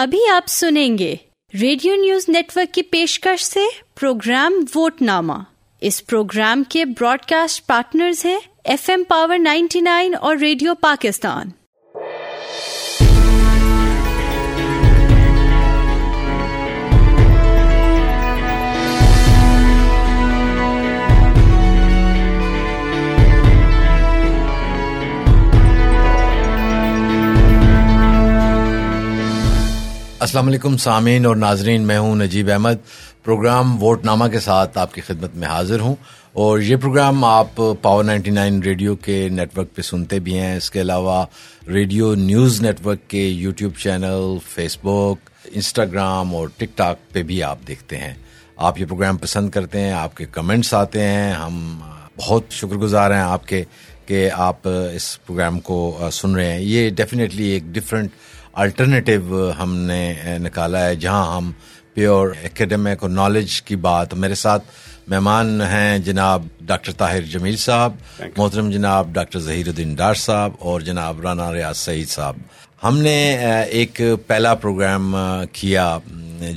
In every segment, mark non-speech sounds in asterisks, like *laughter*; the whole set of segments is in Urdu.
ابھی آپ سنیں گے۔ ریڈیو نیوز نیٹ ورک کی پیشکش سے پروگرام ووٹ نامہ اس پروگرام کے براڈ کاسٹ پارٹنرز ہیں F M power ninety nine اور ریڈیو پاکستان۔ السلام علیکم سامعین اور ناظرین، میں ہوں نجیب احمد۔ پروگرام ووٹ نامہ کے ساتھ آپ کی خدمت میں حاضر ہوں۔ اور یہ پروگرام آپ پاور نائنٹی نائن ریڈیو کے نیٹ ورک پہ سنتے بھی ہیں۔ اس کے علاوہ ریڈیو نیوز نیٹ ورک کے YouTube channel, Facebook, Instagram اور ٹک ٹاک پہ بھی آپ دیکھتے ہیں۔ آپ یہ پروگرام پسند کرتے ہیں، آپ کے کمنٹس آتے ہیں۔ ہم بہت شکر گزار ہیں آپ کے کہ آپ اس پروگرام کو سن رہے ہیں۔ یہ ڈیفینیٹلی ایک ڈفرینٹ الٹرنیٹیو ہم نے نکالا ہے جہاں ہم پیور اکیڈمک اور نالج کی بات. میرے ساتھ مہمان ہیں جناب ڈاکٹر طاہر جمیل صاحب محترم جناب ڈاکٹر ظہیر الدین ڈار صاحب اور جناب رانا ریاض سعید صاحب. ہم نے ایک پہلا پروگرام کیا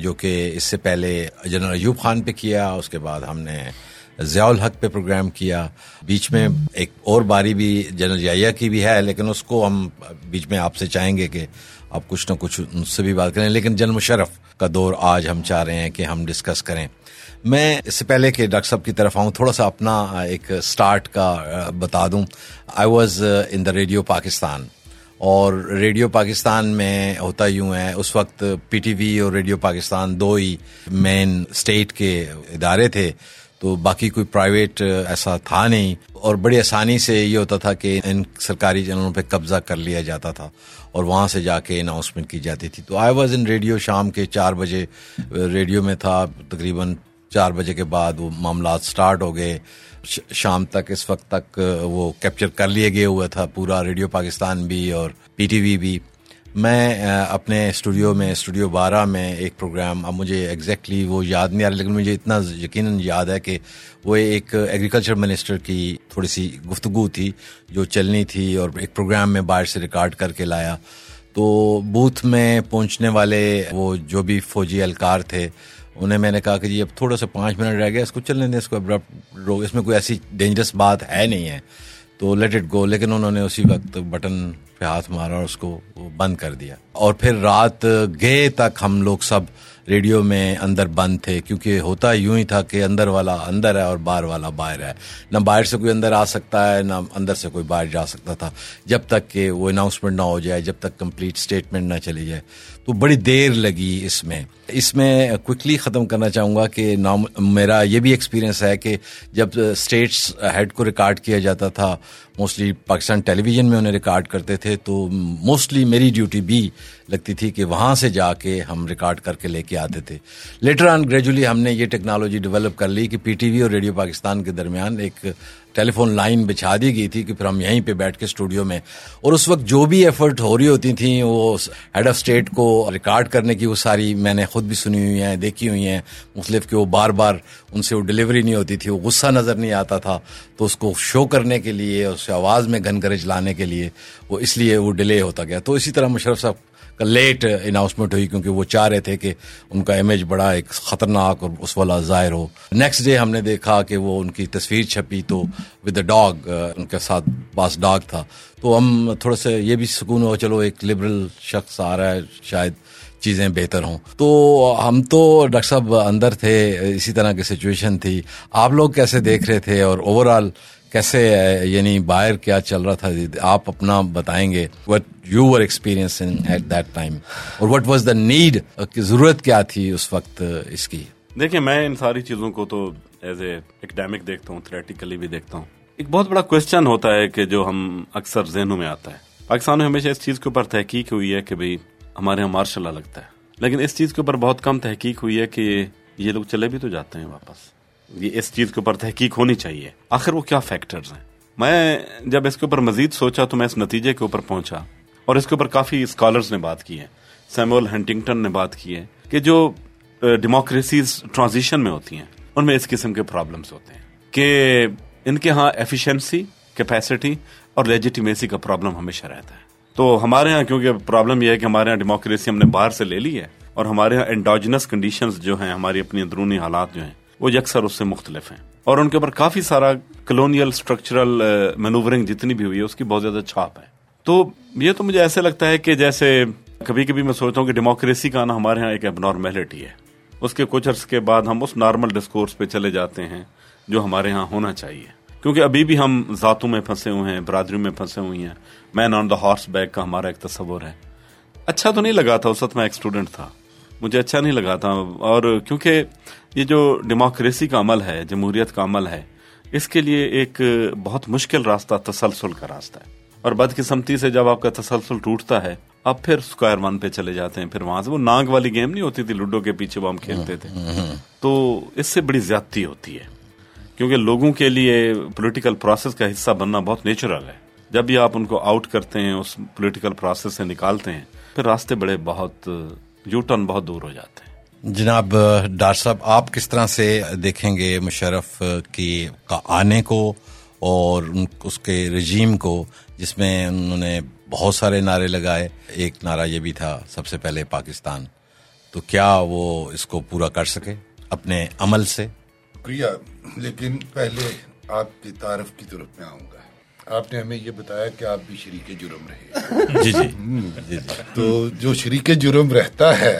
جو کہ اس سے پہلے جنرل ایوب خان پہ کیا اس کے بعد ہم نے ضیاء الحق پہ پروگرام کیا. بیچ میں ایک اور باری بھی جنرل جائیا کی بھی ہے لیکن اس کو ہم بیچ میں آپ سے چاہیں گے کہ آپ کچھ نہ کچھ ان سے بھی بات کریں۔ لیکن جنم شرف کا دور آج ہم چاہ رہے ہیں کہ ہم ڈسکس کریں۔ میں اس سے پہلے کہ ڈاکٹر صاحب کی طرف آؤں، تھوڑا سا اپنا ایک اسٹارٹ کا بتا دوں۔ I was in the radio Pakistan اور ریڈیو پاکستان میں ہوتا یوں ہے، اس وقت پی ٹی وی اور ریڈیو پاکستان دو ہی مین اسٹیٹ کے ادارے تھے۔ تو باقی کوئی پرائیویٹ ایسا تھا نہیں۔ اور بڑی آسانی سے یہ ہوتا تھا کہ ان سرکاری چینلوں پہ قبضہ کر لیا جاتا تھا اور وہاں سے جا کے اناؤنسمنٹ کی جاتی تھی۔ تو آئی واز ان ریڈیو شام کے چار بجے ریڈیو میں تھا۔ تقریباً چار بجے کے بعد وہ معاملات سٹارٹ ہو گئے۔ شام تک، اس وقت تک، وہ کیپچر کر لیے گئے ہوا تھا۔ پورا ریڈیو پاکستان بھی اور پی ٹی وی بھی۔ میں اپنے اسٹوڈیو میں، اسٹوڈیو بارہ میں ایک پروگرام، اب مجھے ایگزیکٹلی وہ یاد نہیں آ رہا، لیکن مجھے اتنا یقیناً یاد ہے کہ وہ ایک ایگریکلچر منسٹر کی تھوڑی سی گفتگو تھی، جو چلنی تھی اور ایک پروگرام میں باہر سے ریکارڈ کر کے لایا۔ تو بوتھ میں پہنچنے والے وہ جو بھی فوجی اہلکار تھے، انہیں میں نے کہا کہ جی اب تھوڑا سا پانچ منٹ رہ گیا، اس کو چلنے دیں، اس کو اب اس میں کوئی ایسی ڈینجرس بات ہے نہیں ہے۔ تو لیٹ اٹ گو لیکن انہوں نے اسی وقت بٹن پہ ہاتھ مارا اور اس کو بند کر دیا۔ اور پھر رات گئے تک ہم لوگ سب ریڈیو میں اندر بند تھے، کیونکہ ہوتا یوں ہی تھا کہ اندر والا اندر ہے اور باہر والا باہر ہے۔ نہ باہر سے کوئی اندر آ سکتا ہے، نہ اندر سے کوئی باہر جا سکتا تھا۔ جب تک کہ وہ اناؤنسمنٹ نہ ہو جائے، جب تک کمپلیٹ اسٹیٹمنٹ نہ چلی جائے۔ تو بڑی دیر لگی اس میں۔ اس میں کوئکلی ختم کرنا چاہوں گا کہ میرا یہ بھی ایکسپیرینس ہے کہ جب اسٹیٹس ہیڈ کو ریکارڈ کیا جاتا تھا موسٹلی پاکستان ٹیلی ویژن میں انہیں ریکارڈ کرتے تھے، تو موسٹلی میری ڈیوٹی بھی لگتی تھی کہ وہاں سے جا کے ہم ریکارڈ کر کے لے کے آتے تھے۔ لیٹر آن گریجولی ہم نے یہ ٹیکنالوجی ڈیولپ کر لی کہ پی ٹی وی اور ریڈیو پاکستان کے درمیان ایک ٹیلی فون لائن بچھا دی گئی تھی کہ پھر ہم یہیں پہ بیٹھ کے اسٹوڈیو میں۔ اور اس وقت جو بھی ایفرٹ ہو رہی ہوتی تھیں، وہ ہیڈ آف اسٹیٹ کو ریکارڈ کرنے کی وہ ساری میں نے خود بھی سنی ہوئی ہیں، دیکھی ہوئی ہیں۔ مختلف کہ وہ بار بار ان سے وہ ڈلیوری نہیں ہوتی تھی، وہ غصہ نظر نہیں آتا تھا۔ تو اس کو شو کرنے کے لیے، اس آواز میں گھن گرج لانے کے لیے وہ اس لیے وہ ڈیلے ہوتا گیا۔ تو اسی طرح مشرف صاحب لیٹ اناؤنسمنٹ ہوئی کیونکہ وہ چاہ رہے تھے کہ ان کا امیج بڑا ایک خطرناک اور اس والا ظاہر ہو۔ نیکسٹ ڈے ہم نے دیکھا کہ وہ ان کی تصویر چھپی تو ود دا ڈاگ ان کے ساتھ پاس ڈاگ تھا۔ تو ہم تھوڑا سا یہ بھی سکون ہو چلو ایک لبرل شخص آ رہا ہے، شاید چیزیں بہتر ہوں۔ تو ہم تو ڈاکٹر صاحب اندر تھے، اسی طرح کی سچویشن تھی۔ آپ لوگ کیسے دیکھ رہے تھے اور اوور آل کیسے یعنی باہر کیا چل رہا تھا؟ آپ اپنا بتائیں گے what you were experience at that time اور وٹ واز دا نیڈ ضرورت کیا تھی اس وقت uh, اس کی؟ دیکھیں، میں ان ساری چیزوں کو تو ایز اے اکیڈیمک دیکھتا ہوں تھریٹیکلی بھی دیکھتا ہوں۔ ایک بہت بڑا کوشچن ہوتا ہے کہ جو ہم اکثر ذہنوں میں آتا ہے۔ پاکستان میں ہمیشہ اس چیز کے اوپر تحقیق ہوئی ہے کہ بھائی ہمارے یہاں مارشل اللہ لگتا ہے۔ لیکن اس چیز کے اوپر بہت کم تحقیق ہوئی ہے کہ یہ لوگ چلے بھی تو جاتے ہیں واپس۔ یہ اس چیز کے اوپر تحقیق ہونی چاہیے۔ آخر وہ کیا فیکٹرز ہیں؟ میں جب اس کے اوپر مزید سوچا تو میں اس نتیجے کے اوپر پہنچا اور اس کے اوپر کافی اسکالرز نے بات کی ہے۔ سیمول ہنٹنگٹن نے بات کی ہے کہ جو ڈیموکریسیز ٹرانزیشن میں ہوتی ہیں، ان میں اس قسم کے پرابلمس ہوتے ہیں کہ ان کے ہاں ایفیشنسی کیپیسٹی اور لیجیٹیمیسی کا پرابلم ہمیشہ رہتا ہے۔ تو ہمارے ہاں کیونکہ پرابلم یہ ہے کہ ہمارے یہاں ڈیموکریسی ہم نے باہر سے لے لی ہے اور ہمارے یہاں انڈوجنس کنڈیشنز جو ہیں، ہماری اپنی اندرونی حالات جو ہیں وہ یکسر اس سے مختلف ہیں۔ اور ان کے اوپر کافی سارا کلونیل اسٹرکچرل مینوورنگ جتنی بھی ہوئی ہے، اس کی بہت زیادہ چھاپ ہے۔ تو یہ تو مجھے ایسے لگتا ہے کہ جیسے کبھی کبھی میں سوچتا ہوں کہ ڈیموکریسی کا آنا ہمارے یہاں ایک اب نارمیلٹی ہے۔ اس کے کچھ عرص کے بعد ہم اس نارمل ڈسکورس پہ چلے جاتے ہیں جو ہمارے یہاں ہونا چاہیے۔ کیونکہ ابھی بھی ہم ذاتوں میں پھنسے ہوئے ہیں، برادریوں میں پھنسے ہوئی ہیں۔ مین آن دا ہارس بیک کا ہمارا ایک تصور ہے۔ اچھا تو نہیں لگا تھا، اس وقت میں ایک اسٹوڈنٹ تھا۔ مجھے اچھا نہیں لگا تھا۔ اور کیونکہ یہ جو ڈیموکریسی کا عمل ہے، جمہوریت کا عمل ہے، اس کے لیے ایک بہت مشکل راستہ، تسلسل کا راستہ ہے۔ اور بدقسمتی سے جب آپ کا تسلسل ٹوٹتا ہے اب پھر اسکوائر ون پہ چلے جاتے ہیں۔ پھر وہاں سے وہ ناگ والی گیم نہیں ہوتی تھی، لوڈو کے پیچھے وہ ہم کھیلتے تھے۔ تو اس سے بڑی زیادتی ہوتی ہے۔ کیونکہ لوگوں کے لیے پولیٹیکل پروسیس کا حصہ بننا بہت نیچرل ہے۔ جب بھی آپ ان کو آؤٹ کرتے ہیں، اس پولیٹیکل پروسیس سے نکالتے ہیں، پھر راستے بڑے بہت یو ٹرن بہت دور ہو جاتے ہیں۔ جناب ڈاکٹر صاحب آپ کس طرح سے دیکھیں گے مشرف کی کا آنے کو اور اس کے رجیم کو جس میں انہوں نے بہت سارے نعرے لگائے؟ ایک نعرہ یہ بھی تھا سب سے پہلے پاکستان۔ تو کیا وہ اس کو پورا کر سکے اپنے عمل سے؟ شکریہ لیکن پہلے آپ کی تعارف کی طرف میں آؤں گا۔ آپ نے ہمیں یہ بتایا کہ آپ بھی شریک جرم رہے۔ جی جی۔ جی تو جو شریک جرم رہتا ہے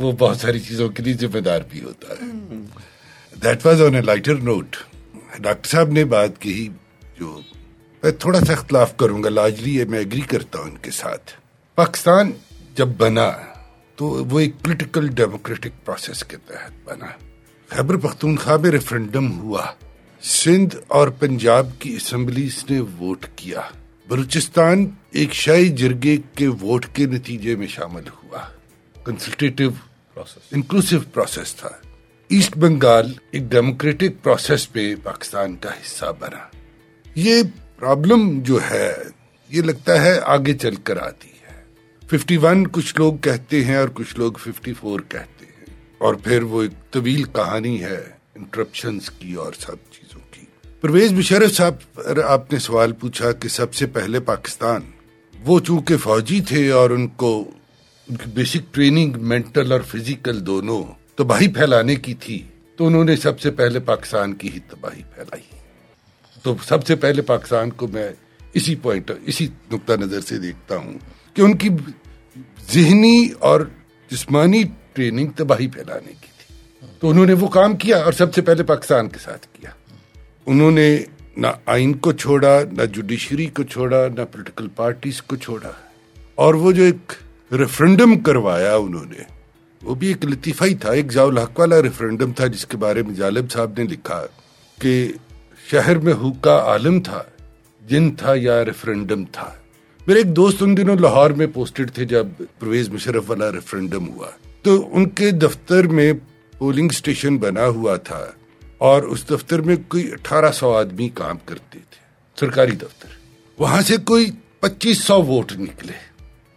وہ بہت ساری چیزوں کے لیے ذمہ دار بھی ہوتا ہے۔ That was on a lighter note doctor صاحب نے بات کہی جو میں تھوڑا سا اختلاف کروں گا لارجلی یہ میں اگری کرتا ہوں ان کے ساتھ۔ پاکستان جب بنا تو وہ ایک پولیٹیکل ڈیموکریٹک پروسیس کے تحت بنا۔ خیبر پختونخوا میں ریفرنڈم ہوا۔ سندھ اور پنجاب کی اسمبلیز نے ووٹ کیا۔ بلوچستان ایک شاہی جرگے کے ووٹ کے نتیجے میں شامل ہوا۔ کنسلٹیٹو انکلوسو پروسیس تھا ایسٹ بنگال ایک ڈیموکریٹک پروسیس پہ پاکستان کا حصہ بنا یہ پرابلم جو ہے یہ لگتا ہے آگے چل کر آتی ہے ففٹی ون کچھ لوگ کہتے ہیں اور کچھ لوگ ففٹی فور کہتے ہیں اور پھر وہ ایک طویل کہانی ہے انٹرپشنز کی اور سب چیزوں کی پرویز مشرف صاحب آپ نے سوال پوچھا کہ سب سے پہلے پاکستان وہ چونکہ فوجی تھے اور ان کو ان کی بیسک ٹریننگ، مینٹل اور فزیکل دونوں تباہی پھیلانے کی تھی، تو انہوں نے سب سے پہلے پاکستان کی ہی تباہی پھیلائی۔ تو سب سے پہلے پاکستان کو میں اسی پوائنٹ اسی نقطہ نظر سے دیکھتا ہوں کہ ان کی ذہنی اور جسمانی ٹریننگ تباہی پھیلانے کی تھی۔ تو انہوں نے وہ کام کیا اور سب سے پہلے پاکستان کے ساتھ کیا۔ انہوں نے نہ آئین کو چھوڑا، نہ جوڈیشری کو چھوڑا، نہ پولیٹیکل پارٹیز کو چھوڑا۔ اور وہ جو ایک ریفرنڈم کروایا انہوں نے وہ بھی ایک لطیفہ ہی تھا ایک ضاء الحق والا ریفرنڈم تھا جس کے بارے میں جالب صاحب نے لکھا کہ شہر میں حکا عالم تھا جن تھا یا ریفرنڈم تھا میرے ایک دوست ان دنوں لاہور میں پوسٹڈ تھے جب پرویز مشرف والا ریفرنڈم ہوا تو ان کے دفتر میں پولنگ اسٹیشن بنا ہوا تھا اور اس دفتر میں کوئی اٹھارہ سو آدمی کام کرتے تھے سرکاری دفتر وہاں سے کوئی پچیس سو ووٹ نکلے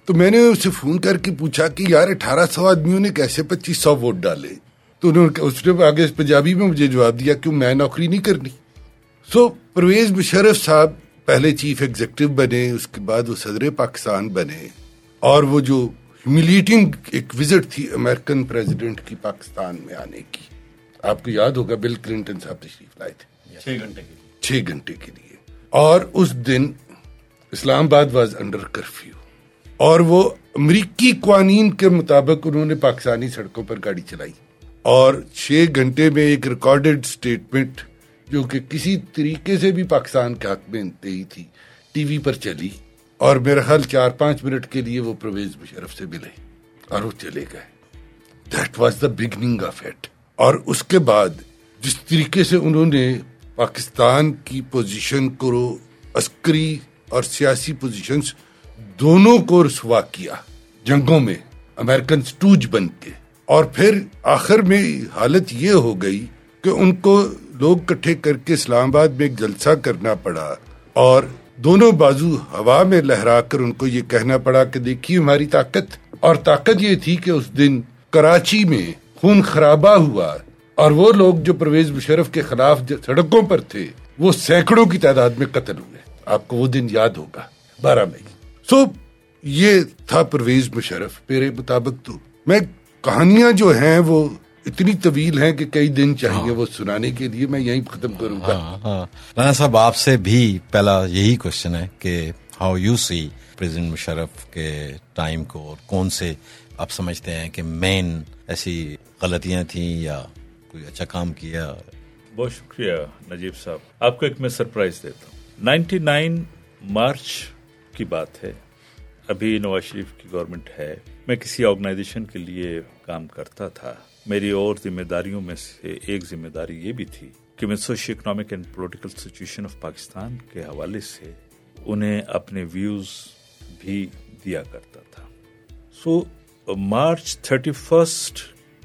تو میں نے اسے فون کر کے پوچھا کہ یار اٹھارہ سو آدمیوں نے کیسے پچیس سو ووٹ ڈالے؟ تو انہوں نے اس نے آگے پنجابی میں مجھے جواب دیا کہ میں نوکری نہیں کرنی۔ سو پرویز مشرف صاحب پہلے چیف ایگزیکٹو بنے اس کے بعد وہ صدر پاکستان بنے اور وہ جو ہیوملیٹنگ ایک وزٹ تھی امریکن پریزیڈنٹ کی پاکستان میں آنے کی۔ آپ کو یاد ہوگا بل کلنٹن صاحب تشریف لائے تھے۔ چھ گھنٹے کے لیے۔ چھ گھنٹے کے لیے۔ اور اس دن اسلام آباد واز انڈر کرفیو اور وہ امریکی قوانین کے مطابق انہوں نے پاکستانی سڑکوں پر گاڑی چلائی۔ اور چھ گھنٹے میں ایک ریکارڈڈ اسٹیٹمنٹ جو کہ کسی طریقے سے بھی پاکستان کے حق میں انتہی تھی، ٹی وی پر چلی۔ اور میرا خیال چار پانچ منٹ کے لیے وہ پرویز مشرف سے ملے اور وہ چلے گئے۔ That was the beginning of it اور اس کے بعد جس طریقے سے انہوں نے پاکستان کی پوزیشن کو عسکری اور سیاسی پوزیشنز دونوں کو رسوا کیا۔ جنگوں میں امریکن سٹوج بن کے۔ اور پھر آخر میں حالت یہ ہو گئی کہ ان کو لوگ کٹھے کر کے اسلام آباد میں ایک جلسہ کرنا پڑا۔ اور دونوں بازو ہوا میں لہرا کر ان کو یہ کہنا پڑا کہ دیکھیے ہماری طاقت۔ اور طاقت یہ تھی کہ اس دن کراچی میں خون خرابہ ہوا۔ اور وہ لوگ جو پرویز مشرف کے خلاف سڑکوں پر تھے، وہ سینکڑوں کی تعداد میں قتل ہوئے۔ آپ کو وہ دن یاد ہوگا۔ بارہ مئی۔ سو یہ تھا پرویز مشرف میرے مطابق تو۔ میں کہانیاں جو ہیں وہ اتنی طویل ہیں کہ کئی دن چاہیے وہ سنانے کے لیے میں یہیں ختم کروں گا۔ ہاں ہاں۔ رانا صاحب آپ سے بھی پہلا یہی کوشچن ہے کہ how you see president Musharraf کے ٹائم کو اور کون سے آپ سمجھتے ہیں کہ مین ایسی غلطیاں تھیں یا کوئی اچھا کام کیا؟ بہت شکریہ نجیب صاحب آپ کو ایک میں سرپرائز دیتا ہوں۔ نائنٹی نائن مارچ کی بات ہے۔ ابھی نواز شریف کی گورنمنٹ ہے۔ میں کسی آرگنائزیشن کے لیے کام کرتا تھا۔ میری اور ذمہ داریوں میں سے ایک ذمہ داری یہ بھی تھی کہ میں social economic and political situation of Pakistan کے حوالے سے انہیں اپنے ویوز بھی دیا کرتا تھا۔ سو مارچ تھرٹی فرسٹ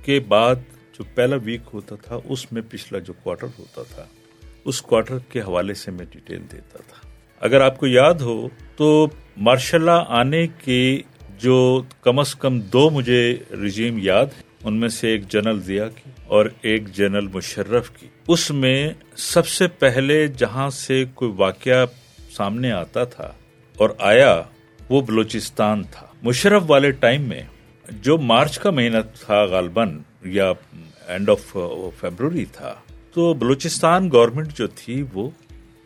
کے بعد جو پہلا ویک ہوتا تھا، اس میں پچھلا جو کوارٹر ہوتا تھا، اس کوارٹر کے حوالے سے میں ڈیٹیل دیتا تھا۔ اگر آپ کو یاد ہو تو مارشل آنے کے جو کم از کم دو مجھے رجیم یاد ان میں سے ایک جنرل ضیا کی اور ایک جنرل مشرف کی۔ اس میں سب سے پہلے جہاں سے کوئی واقعہ سامنے آتا تھا اور آیا، وہ بلوچستان تھا۔ مشرف والے ٹائم میں، جو مارچ کا مہینہ تھا غالباً، یا اینڈ آف فیبروری تھا، تو بلوچستان گورنمنٹ جو تھی، وہ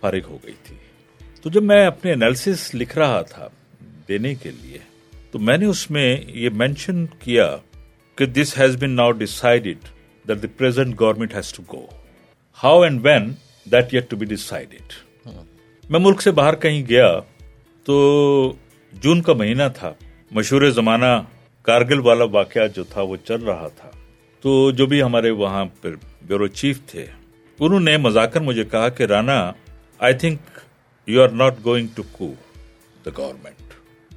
فارغ ہو گئی تھی۔ تو جب میں اپنے انالیس لکھ رہا تھا دینے کے لیے، تو میں نے اس میں یہ مینشن کیا کہ this has been now decided that the present government has to go how and when that yet to be decided میں ملک سے باہر کہیں گیا تو جون کا مہینہ تھا، مشہور زمانہ کارگل والا واقعہ جو تھا وہ چل رہا تھا۔ تو جو بھی ہمارے وہاں پر بیورو چیف تھے، انہوں نے مذاکر مجھے کہا کہ Rana I think you are not going to go the government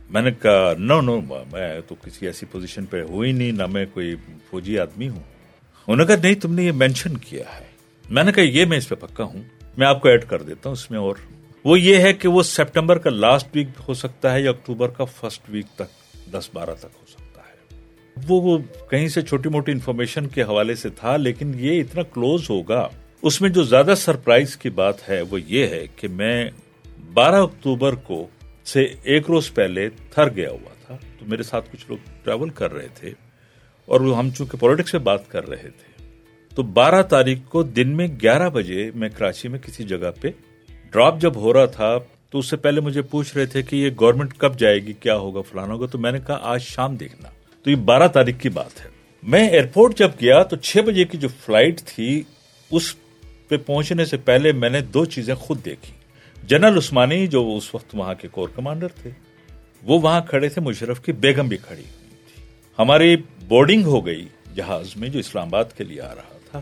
میں نے کہا نو نو میں تو کسی ایسی پوزیشن پہ ہوئی نہیں نہ میں کوئی فوجی آدمی ہوں. انہوں نے کہا نہیں تم نے یہ مینشن کیا ہے. میں نے کہا یہ میں اس پہ پکا ہوں میں آپ کو ایڈ کر دیتا ہوں اس میں اور. وہ یہ ہے کہ وہ سپٹمبر کا لاسٹ ویک ہو سکتا ہے یا اکتوبر کا فرسٹ ویک تک دس بارہ تک ہو سکتا ہے۔ وہ, وہ کہیں سے چھوٹی موٹی انفارمیشن کے حوالے سے تھا لیکن یہ اتنا کلوز ہوگا۔ اس میں جو زیادہ سرپرائز کی بات ہے وہ یہ ہے کہ میں بارہ اکتوبر کو سے ایک روز پہلے تھر گیا ہوا تھا۔ تو میرے ساتھ کچھ لوگ ٹریول کر رہے تھے اور ہم چونکہ پالیٹکس میں بات کر رہے تھے۔ تو بارہ تاریخ کو دن میں گیارہ بجے میں کراچی میں کسی جگہ پہ ڈراپ جب ہو رہا تھا، تو اس سے پہلے مجھے پوچھ رہے تھے کہ یہ گورنمنٹ کب جائے گی، کیا ہوگا فلانا ہوگا؟ تو میں نے کہا، آج شام دیکھنا۔ تو یہ بارہ تاریخ کی بات ہے۔ میں ایئرپورٹ جب گیا تو چھ بجے کی جو فلائٹ تھی، اس پہ پہنچنے سے پہلے میں نے دو چیزیں خود دیکھی۔ جنرل عثمانی جو اس وقت وہاں کے کور کمانڈر تھے، وہ وہاں کھڑے تھے، مشرف کی بیگم بھی کھڑی ہوئی تھی۔ ہماری بورڈنگ ہو گئی جہاز میں جو اسلام آباد کے لیے آ رہا تھا۔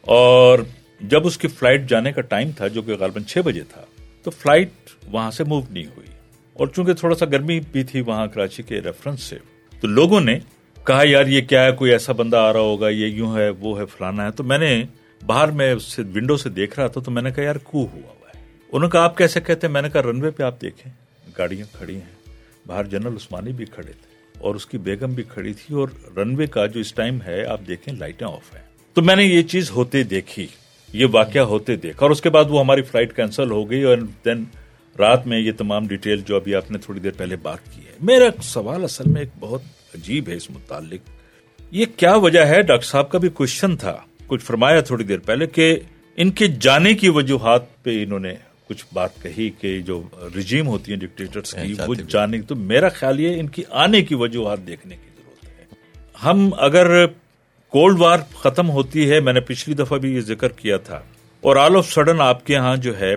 اور جب اس کی فلائٹ جانے کا ٹائم تھا، جو کہ غالباً چھ بجے تھا، تو فلائٹ وہاں سے موو نہیں ہوئی۔ اور چونکہ تھوڑا سا گرمی بھی تھی وہاں کراچی کے ریفرنس سے، تو لوگوں نے کہا، یار، یہ کیا ہے؟ کوئی ایسا بندہ آ رہا ہوگا، یہ یوں ہے، وہ ہے، فلانا ہے۔ تو میں نے باہر میں ونڈو سے دیکھ رہا تھا، تو میں نے کہا، یار، کو ہوا انہوں نے کہا، آپ کیسے کہتے ہیں؟ میں نے کہا رن وے پہ آپ دیکھیں، گاڑیاں کھڑی ہیں۔ باہر جنرل عثمانی بھی کھڑے تھے اور اس کی بیگم بھی کھڑی تھی اور رن وے کا جو اس ٹائم ہے، آپ دیکھیں لائٹیں آف ہیں۔ تو میں نے یہ چیز ہوتے دیکھی، یہ واقعہ ہوتے دیکھا۔ اور اس کے بعد وہ ہماری فلائٹ کینسل ہو گئی اور دین رات میں یہ تمام ڈیٹیل جو ابھی آپ نے تھوڑی دیر پہلے بات کی ہے۔ میرا سوال اصل میں ایک بہت عجیب ہے اس متعلق۔ یہ کیا وجہ ہے؟ ڈاکٹر صاحب کا بھی کوشچن تھا۔ کچھ فرمایا تھوڑی دیر پہلے کہ ان کے جانے کی وجوہات پہ انہوں نے کچھ بات کہی کہ جو رجیم ہوتی ہیں ڈکٹیٹرس کی وہ جانے تو میرا خیال یہ ان کی آنے کی وجوہات دیکھنے کی ضرورت ہے۔ ہم اگر کولڈ وار ختم ہوتی ہے میں نے پچھلی دفعہ بھی یہ ذکر کیا تھا۔ اور آل آف سڈن آپ کے ہاں جو ہے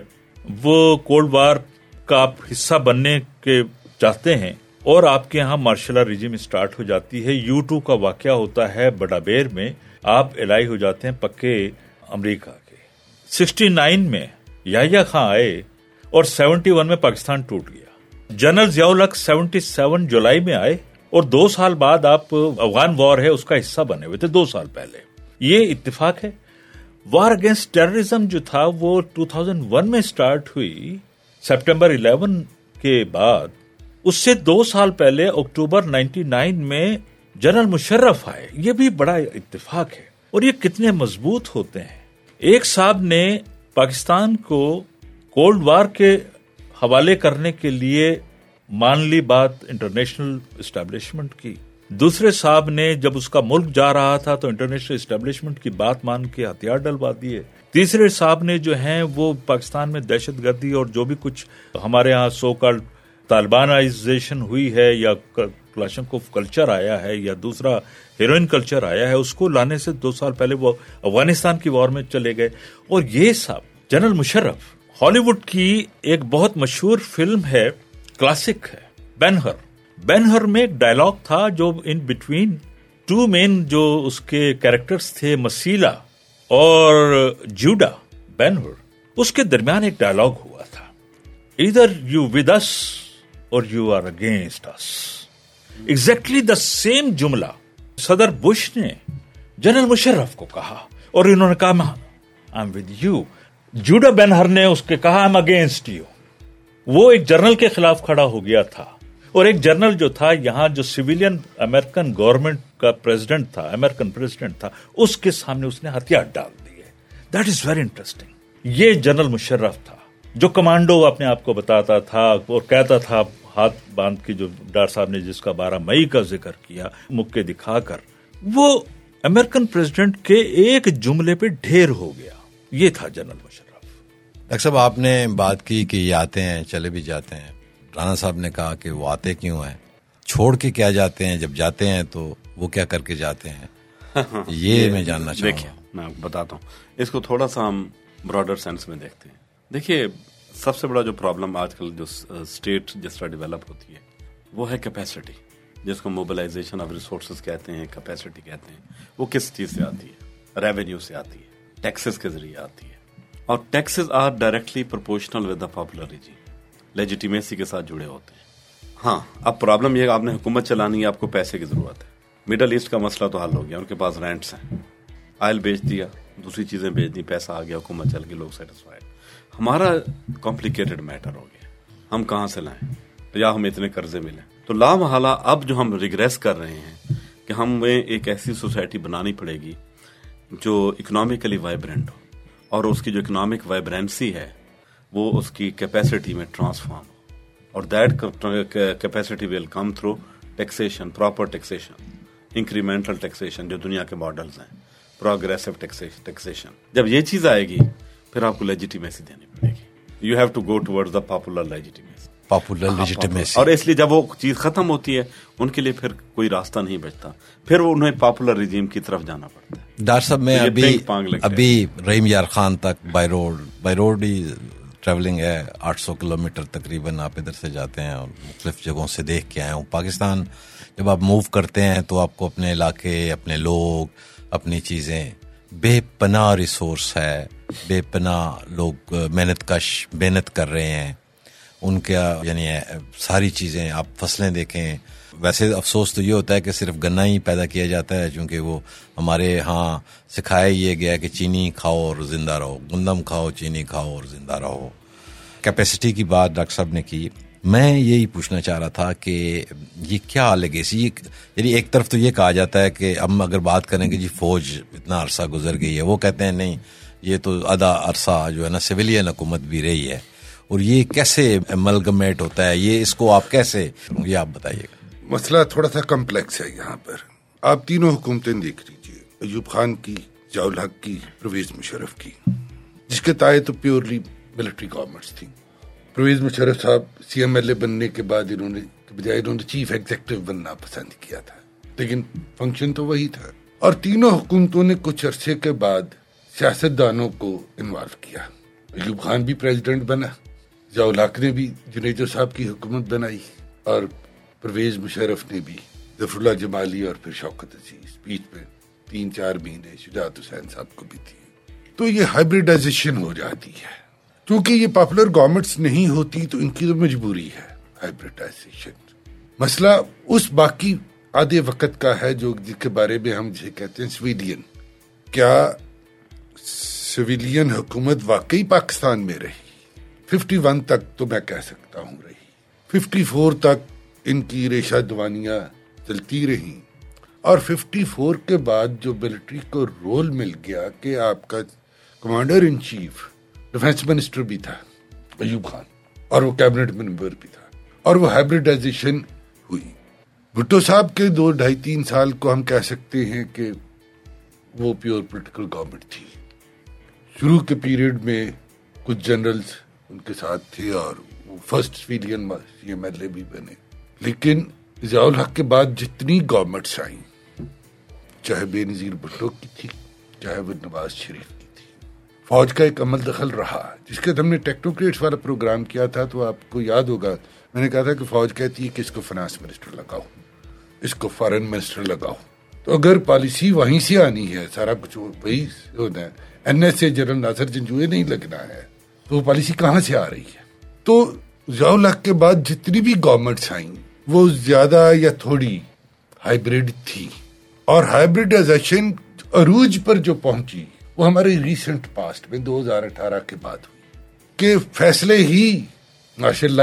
وہ کولڈ وار کا آپ حصہ بننے کے چاہتے ہیں۔ اور آپ کے یہاں مارشل رجیم اسٹارٹ ہو جاتی ہے۔ یو ٹو کا واقعہ ہوتا ہے بڑا بیر میں۔ آپ الائی ہو جاتے ہیں پکے امریکہ کے۔ سکسٹی نائن میں یا خان آئے اور سیونٹی ون میں پاکستان ٹوٹ گیا۔ جنرل ضیاء سیونٹی سیون جولائی میں آئے اور دو سال بعد آپ افغان وار ہے، اس کا حصہ بنے ہوئے تھے دو سال پہلے۔ یہ اتفاق ہے۔ وار اگینسٹ ٹیررزم جو تھا، وہ ٹو تھاؤزینڈ ون میں اسٹارٹ ہوئی۔ سپٹمبر الیون کے بعد، اس سے دو سال پہلے اکتوبر نائنٹی نائن میں جنرل مشرف آئے۔ یہ بھی بڑا اتفاق ہے۔ اور یہ کتنے مضبوط ہوتے ہیں۔ ایک صاحب نے پاکستان کو کولڈ وار کے حوالے کرنے کے لیے مان لی بات انٹرنیشنل اسٹیبلشمنٹ کی۔ دوسرے صاحب نے جب اس کا ملک جا رہا تھا تو انٹرنیشنل اسٹیبلشمنٹ کی بات مان کے ہتھیار ڈلوا دیے۔ تیسرے صاحب نے جو ہیں وہ پاکستان میں دہشت گردی اور جو بھی کچھ ہمارے یہاں سو کال طالبانائزیشن ہوئی ہے یا کلاشنک کلچر آیا ہے یا دوسرا ہیروئن کلچر آیا ہے، اس کو لانے سے دو سال پہلے وہ افغانستان کی وار میں چلے گئے۔ اور یہ سب جنرل مشرف ہالی ووڈ کی ایک بہت مشہور فلم ہے، کلاسک ہے بینہر بینہر میں ایک ڈائلگ تھا جو ان بٹوین ٹو مین جو اس کے کیریکٹرز تھے مسیلا اور جوڈا بینہر اس کے درمیان ایک ڈائلگ ہوا تھا۔ ادھر یو ود اس اور you are against us exactly the same جملہ صدر بش نے جنرل مشرف کو کہا اور انہوں نے کہا میں آئی ایم ود یو جوڈا بینہر نے اس کے کہا ایم اگینسٹ یو وہ ایک جنرل کے خلاف کھڑا ہو گیا تھا اور ایک جنرل جو تھا، یہاں جو سویلین امریکن گورنمنٹ کا پریزیڈنٹ تھا امریکن پریزیڈنٹ تھا، اس کے سامنے اس نے ہتھیار ڈال دیے۔ دیٹ از ویری انٹرسٹنگ یہ جنرل مشرف تھا جو کمانڈو اپنے آپ کو بتاتا تھا اور کہتا تھا ہاتھ باندھ کے جو ڈار صاحب نے جس کا بارہ مئی کا ذکر کیا مکے دکھا کر وہ امریکن پریزیڈنٹ کے ایک جملے پہ ڈھیر ہو گیا۔ یہ تھا جنرل مشرف۔ ڈاکٹر صاحب آپ نے بات کی کہ یہ آتے ہیں چلے بھی جاتے ہیں۔ رانا صاحب نے کہا کہ وہ آتے کیوں ہیں؟ چھوڑ کے کیا جاتے ہیں؟ جب جاتے ہیں تو وہ کیا کر کے جاتے ہیں؟ *laughs* یہ میں جاننا چاہوں دیکھیے میں بتاتا ہوں۔ اس کو تھوڑا سا ہم براڈر سینس میں دیکھتے ہیں۔ دیکھیے سب سے بڑا جو پرابلم آج کل جو اسٹیٹ جس طرح ڈیولپ ہوتی ہے، وہ ہے کیپیسٹی جس کو موبلائزیشن آف ریسورسز کہتے ہیں کیپیسٹی کہتے ہیں، وہ کس چیز سے آتی ہے؟ ریونیو سے آتی ہے ٹیکسز کے ذریعے آتی ہے۔ اور taxes are directly proportional with the popular legitimacy کے ساتھ جڑے ہوتے ہیں۔ ہاں اب پرابلم یہ آپ نے حکومت چلانی ہے، آپ کو پیسے کی ضرورت ہے۔ مڈل ایسٹ کا مسئلہ تو حل ہو گیا، ان کے پاس رینٹس ہیں۔ آئل بیچ دیا، دوسری چیزیں بیچ دی پیسہ آ گیا، حکومت چل کے لوگ سیٹسفائڈ ہمارا کمپلیکیٹڈ میٹر ہو گیا۔ ہم کہاں سے لائیں؟ یا ہمیں اتنے قرضے ملیں تو لامحالہ اب جو ہم ریگریس کر رہے ہیں کہ ہمیں ایک ایسی سوسائٹی بنانی پڑے گی جو اکنامیکلی وائبرنٹ ہو اور اس کی جو اکنامک وائبرنسی ہے، وہ اس کی کیپیسٹی میں ٹرانسفارم ہو۔ اور that capacity will come through taxation proper taxation incremental taxation جو دنیا کے ماڈلز ہیں پروگریسو ٹیکسیشن جب یہ چیز آئے گی پھر آپ کو لیجیٹیمیسی دینی پڑے گی۔ You have to go ٹوڈ the popular legitimacy popular legitimacy اور اس لیے جب وہ چیز ختم ہوتی ہے ان کے لیے پھر کوئی راستہ نہیں بچتا۔ پھر وہ انہیں پاپولر ریجیم کی طرف جانا پڑتا ہے۔ ڈاکٹر صاحب میں ابھی ابھی رحیم یار خان تک بائی روڈ بائی روڈ ہی ٹریولنگ ہے۔ آٹھ سو کلو میٹر تقریباً آپ ادھر سے جاتے ہیں اور مختلف جگہوں سے دیکھ کے آئے ہوں۔ پاکستان جب آپ موو کرتے ہیں تو آپ کو اپنے علاقے اپنے لوگ اپنی چیزیں بے پناہ ریسورس ہے، بے پناہ لوگ محنت کش، محنت کر رہے ہیں۔ ان کا یعنی ساری چیزیں آپ فصلیں دیکھیں۔ ویسے افسوس تو یہ ہوتا ہے کہ صرف گنا ہی پیدا کیا جاتا ہے، چونکہ وہ ہمارے ہاں سکھایا یہ گیا کہ چینی کھاؤ اور زندہ رہو۔ گندم کھاؤ، چینی کھاؤ اور زندہ رہو۔ کیپیسٹی کی بات ڈاکٹر صاحب نے کی۔ میں یہی پوچھنا چاہ رہا تھا کہ یہ کیا لیگیسی یعنی ایک طرف تو یہ کہا جاتا ہے کہ ہم اگر بات کریں کہ جی فوج اتنا عرصہ گزر گئی ہے، وہ کہتے ہیں نہیں، یہ تو ادا عرصہ جو ہے نا سویلین حکومت بھی رہی ہے۔ اور یہ کیسے ملگمیٹ ہوتا ہے؟ یہ اس کو آپ کیسے، یہ آپ بتائیے۔ گا مسئلہ تھوڑا سا کمپلیکس ہے یہاں پر۔ آپ تینوں حکومتیں دیکھ لیجیے ایوب خان کی جاول حق کی، پرویز مشرف کی، جس کے تائے تو پیورلی ملٹری گورنمنٹس تھیں پرویز مشرف صاحب سی ایم ایل اے بننے کے بعد انہوں نے بجائے انہوں نے چیف ایگزیکٹو بننا پسند کیا تھا، لیکن فنکشن تو وہی تھا۔ اور تینوں حکومتوں نے کچھ عرصے کے بعد سیاست دانوں کو انوالو کیا۔ ایوب خان بھی پریزیڈنٹ بنا، ضیاء الحق نے بھی جنیدو صاحب کی حکومت بنائی، اور پرویز مشرف نے بھی ظفر اللہ جمالی اور پھر شوکت عزیز بیچ میں تین چار مہینے شجاعت حسین صاحب کو بھی تھی تو یہ ہائبریڈائزیشن ہو جاتی ہے۔ کیونکہ یہ پاپولر گورنمنٹس نہیں ہوتی تو ان کی تو مجبوری ہے ہائبریٹائزیشن مسئلہ اس باقی آدھے وقت کا ہے جو جس کے بارے میں ہم جسے کہتے ہیں سویلین کیا سویلین حکومت واقعی پاکستان میں رہی؟ ففٹی ون تک تو میں کہہ سکتا ہوں رہی. ففٹی فور تک ان کی ریشہ دوانیاں چلتی رہیں. اور ففٹی فور کے بعد جو ملٹری کو رول مل گیا کہ آپ کا commander in chief defence minister بھی تھا، ایوب خان، اور وہ کیبنٹ ممبر بھی تھا، اور وہ ہائبریڈائزیشن ہوئی۔ بھٹو صاحب کے دو ڈھائی تین سال کو ہم کہہ سکتے ہیں کہ وہ پیور پولیٹیکل گورنمنٹ تھی۔ شروع کے پیریڈ میں کچھ جنرلز ان کے ساتھ تھے اور وہ first civilian M L A بھی بنے۔ لیکن ضیاء الحق کے بعد جتنی گورنمنٹس آئیں، چاہے بے نظیر بھٹو کی تھی، چاہے وہ نواز شریف فوج کا ایک عمل دخل رہا۔ جس کے ہم نے ٹیکنوکریٹس والا پروگرام کیا تھا تو آپ کو یاد ہوگا، میں نے کہا تھا کہ فوج کہتی ہے کہ اس کو فنانس منسٹر لگاؤ، اس کو فارن منسٹر لگاؤ۔ تو اگر پالیسی وہیں سے آنی ہے، سارا کچھ وہی ہونا ہے۔ N S A general Nasir Janjua نہیں لگنا ہے، تو وہ پالیسی کہاں سے آ رہی ہے؟ تو ضیاء الحق کے بعد جتنی بھی گورنمنٹس آئیں، وہ زیادہ یا تھوڑی ہائیبریڈ تھی۔ اور ہائیبریڈائزیشن عروج پر جو پہنچی وہ ہمارے ریسنٹ پاسٹ میں دو ہزار اٹھارہ کے بعد ہوئی کہ فیصلے ہی ماشاء اللہ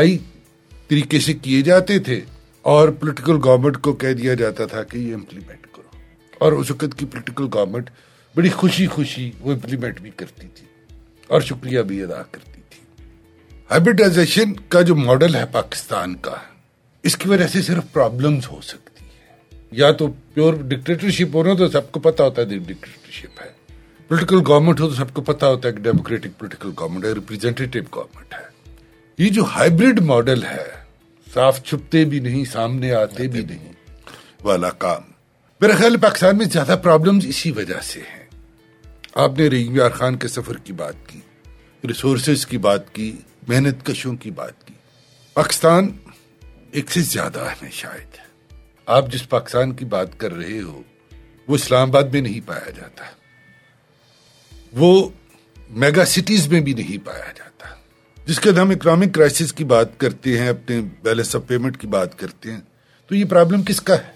طریقے سے کیے جاتے تھے اور پولیٹیکل گورنمنٹ کو کہہ دیا جاتا تھا کہ یہ امپلیمنٹ کرو۔ اور اس وقت کی پولیٹیکل گورنمنٹ بڑی خوشی خوشی وہ امپلیمنٹ بھی کرتی تھی اور شکریہ بھی ادا کرتی تھی۔ ہائبریڈائزیشن کا جو ماڈل ہے پاکستان کا، اس کی وجہ سے صرف پرابلمز ہو سکتی ہے یا تو پیور ڈکٹیٹرشپ ہو رہا تو سب کو پتا ہوتا ہے ڈکٹیٹرشپ ہے۔ پولیٹیکل گورنمنٹ ہو تو سب کو پتا ہوتا ہے کہ ڈیموکریٹک پولیٹیکل گورنمنٹ ہے ریپرزینٹیو گورنمنٹ ہے۔ یہ جو ہائبریڈ ماڈل ہے، صاف چھپتے بھی نہیں، سامنے آتے بھی نہیں، والا کام۔ میرا خیال پاکستان میں زیادہ پرابلمز اسی وجہ سے ہیں۔ آپ نے رحیم یار خان کے سفر کی بات کی ریسورسز کی بات کی، محنت کشوں کی بات کی۔ پاکستان ایک سے زیادہ ہے شاید۔ آپ جس پاکستان کی بات کر رہے ہو، وہ اسلام آباد میں نہیں پایا جاتا۔ وہ میگا سٹیز میں بھی نہیں پایا جاتا۔ جس کے ہم اکنامک کرائسس کی بات کرتے ہیں اپنے بیلنس آف پیمنٹ کی بات کرتے ہیں تو یہ پرابلم کس کا ہے؟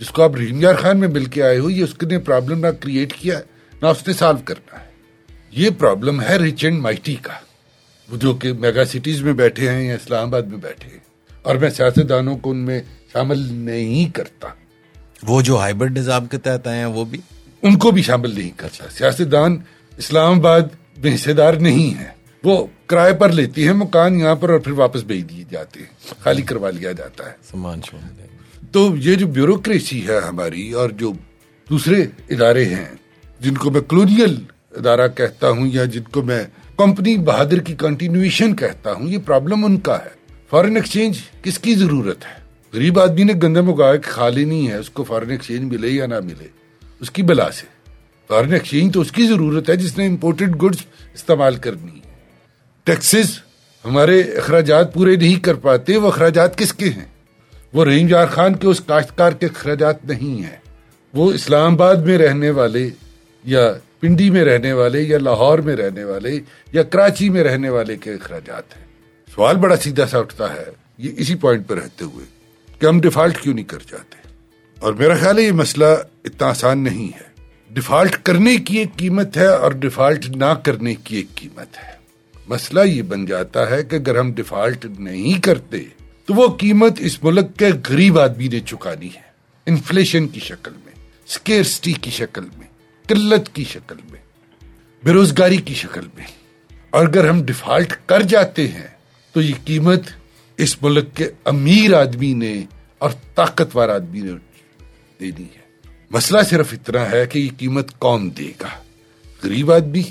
جس کو آپ رحیم یار خان میں مل کے آئے ہو یہ اس نے پرابلم نہ کریٹ کیا نہ اس نے سالو کرنا ہے۔ یہ پرابلم ہے ریچ اینڈ مائٹی کا۔ وہ جو کہ میگا سٹیز میں بیٹھے ہیں یا اسلام آباد میں بیٹھے ہیں۔ اور میں سیاستدانوں کو ان میں شامل نہیں کرتا۔ وہ جو ہائیبرڈ نظام کے تحت آئے ہیں وہ بھی؟ ان کو بھی شامل نہیں کرتا۔ سیاستدان اسلام آباد میں حصے دار نہیں ہے۔ وہ کرائے پر لیتی ہے مکان یہاں پر اور پھر واپس بھیج دیے جاتے ہیں۔ خالی کروا لیا جاتا ہے۔ سمان تو یہ جو بیوروکریسی ہے ہماری اور جو دوسرے ادارے ہیں جن کو میں کلونیل ادارہ کہتا ہوں یا جن کو میں کمپنی بہادر کی کنٹینیویشن کہتا ہوں یہ پرابلم ان کا ہے۔ فارن ایکسچینج کس کی ضرورت ہے؟ غریب آدمی نے گندم اگایا کہ خالی نہیں ہے اس کو فارن ایکسچینج ملے یا نہ ملے؟ اس کی بلا سے۔ فارن ایکسچینج تو اس کی ضرورت ہے جس نے امپورٹڈ گڈس استعمال کرنی ہے۔ ٹیکسز ہمارے اخراجات پورے نہیں کر پاتے، وہ اخراجات کس کے ہیں؟ وہ رحیم جار خان کے اس کاشتکار کے اخراجات نہیں ہیں۔ وہ اسلام آباد میں رہنے والے یا پنڈی میں رہنے والے یا لاہور میں رہنے والے یا کراچی میں رہنے والے کے اخراجات ہیں۔ سوال بڑا سیدھا سا اٹھتا ہے، یہ اسی پوائنٹ پہ رہتے ہوئے کہ ہم ڈیفالٹ کیوں نہیں کر جاتے؟ اور میرا خیال ہے یہ مسئلہ اتنا آسان نہیں ہے۔ ڈیفالٹ کرنے کی ایک قیمت ہے اور ڈیفالٹ نہ کرنے کی ایک قیمت ہے۔ مسئلہ یہ بن جاتا ہے کہ اگر ہم ڈیفالٹ نہیں کرتے تو وہ قیمت اس ملک کے غریب آدمی نے چکانی ہے۔ انفلیشن کی شکل میں سکیئرسٹی کی شکل میں، قلت کی شکل میں بے روزگاری کی شکل میں۔ اور اگر ہم ڈیفالٹ کر جاتے ہیں تو یہ قیمت اس ملک کے امیر آدمی نے اور طاقتور آدمی نے دینی ہے۔ مسئلہ صرف اتنا ہے کہ یہ قیمت کون دے گا؟ غریب آدمی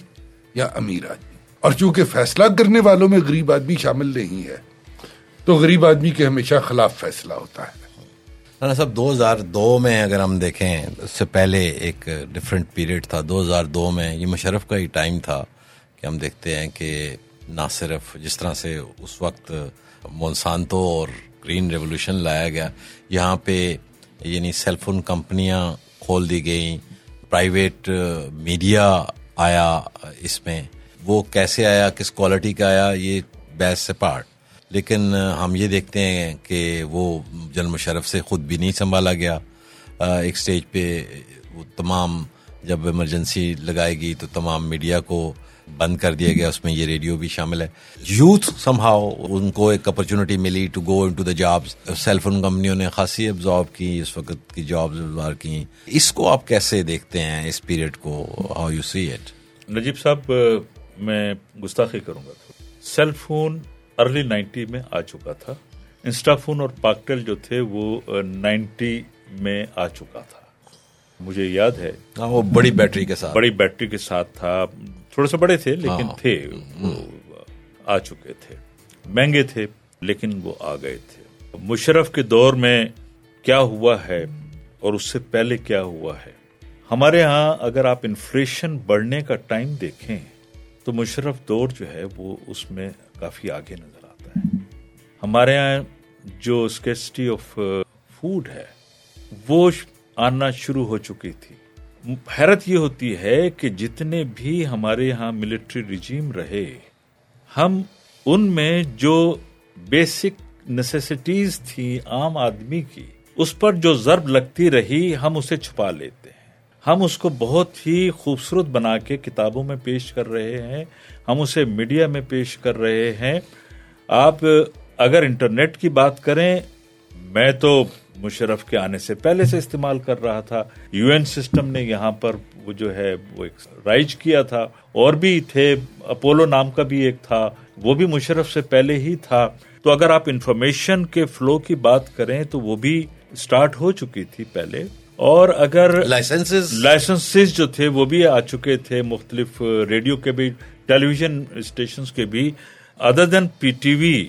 یا امیر آدمی؟ اور چونکہ فیصلہ کرنے والوں میں غریب آدمی شامل نہیں ہے، تو غریب آدمی کے ہمیشہ خلاف فیصلہ ہوتا ہے۔ صاحب، دو ہزار دو میں اگر ہم دیکھیں، اس سے پہلے ایک ڈفرینٹ پیریڈ تھا۔ دو ہزار دو میں یہ مشرف کا ہی ٹائم تھا کہ ہم دیکھتے ہیں کہ نہ صرف جس طرح سے اس وقت مونسانتو اور گرین ریولوشن لایا گیا، یہاں پہ یعنی سیل فون کمپنیاں کھول دی گئیں۔ پرائیویٹ میڈیا آیا اس میں۔ وہ کیسے آیا، کس کوالٹی کا آیا، یہ بیس سے پارٹ لیکن ہم یہ دیکھتے ہیں کہ وہ جن مشرف سے خود بھی نہیں سنبھالا گیا۔ ایک سٹیج پہ وہ تمام جب ایمرجنسی لگائے گی تو تمام میڈیا کو بند کر دیا گیا اس میں یہ ریڈیو بھی شامل ہے۔ یوتھ سم ہاؤ ان کو ایک اپرچونٹی ملی to go into the job cell phone کمپنیوں نے خاصی ابزارو کی اس وقت کی جابز ابزار کی۔ اس کو آپ کیسے دیکھتے ہیں؟ اس پیریڈ کو how you see it Najib صاحب میں گستاخی کروں گا۔ سیل فون ارلی نائنٹی میں آ چکا تھا۔ تھوڑے سے بڑے تھے لیکن ہاں۔ تھے آ چکے تھے۔ مہنگے تھے لیکن وہ آ گئے تھے۔ مشرف کے دور میں کیا ہوا ہے اور اس سے پہلے کیا ہوا ہے؟ ہمارے ہاں اگر آپ انفلیشن بڑھنے کا ٹائم دیکھیں تو مشرف دور جو ہے وہ اس میں کافی آگے نظر آتا ہے۔ ہمارے ہاں جو اسکیسٹی آف فوڈ ہے وہ آنا شروع ہو چکی تھی۔ حیرت یہ ہوتی ہے کہ جتنے بھی ہمارے یہاں ملٹری رجیم رہے، ہم ان میں جو بیسک نیسیسٹیز تھیں عام آدمی کی، اس پر جو ضرب لگتی رہی، ہم اسے چھپا لیتے ہیں۔ ہم اس کو بہت ہی خوبصورت بنا کے کتابوں میں پیش کر رہے ہیں، ہم اسے میڈیا میں پیش کر رہے ہیں۔ آپ اگر انٹرنیٹ کی بات کریں، میں تو مشرف کے آنے سے پہلے سے استعمال کر رہا تھا۔ یو این سسٹم نے یہاں پر وہ جو ہے وہ رائج کیا تھا۔ اور بھی تھے اپولو نام کا بھی ایک تھا۔ وہ بھی مشرف سے پہلے ہی تھا۔ تو اگر آپ انفارمیشن کے فلو کی بات کریں تو وہ بھی اسٹارٹ ہو چکی تھی پہلے۔ اور اگر لائسنسز۔ لائسنسز جو تھے وہ بھی آ چکے تھے۔ مختلف ریڈیو کے بھی ٹیلی ویژن اسٹیشنز کے بھی۔ ادر دین پی ٹی وی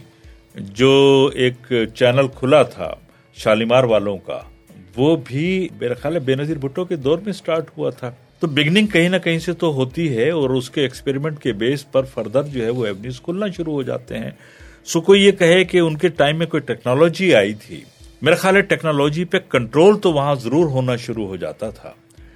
جو ایک چینل کھلا تھا شالیمار والوں کا، وہ بھی میرا خیال ہے بے نظیر بھٹو کے دور میں سٹارٹ ہوا تھا۔ تو بگننگ کہیں نہ کہیں سے تو ہوتی ہے اور اس کے ایکسپیریمنٹ کے بیس پر فردر جو ہے وہ ایونیوز کھلنا شروع ہو جاتے ہیں۔ سو کوئی یہ کہے کہ ان کے ٹائم میں کوئی ٹیکنالوجی آئی تھی۔ میرا خیال ہے ٹیکنالوجی پہ کنٹرول تو وہاں ضرور ہونا شروع ہو جاتا تھا۔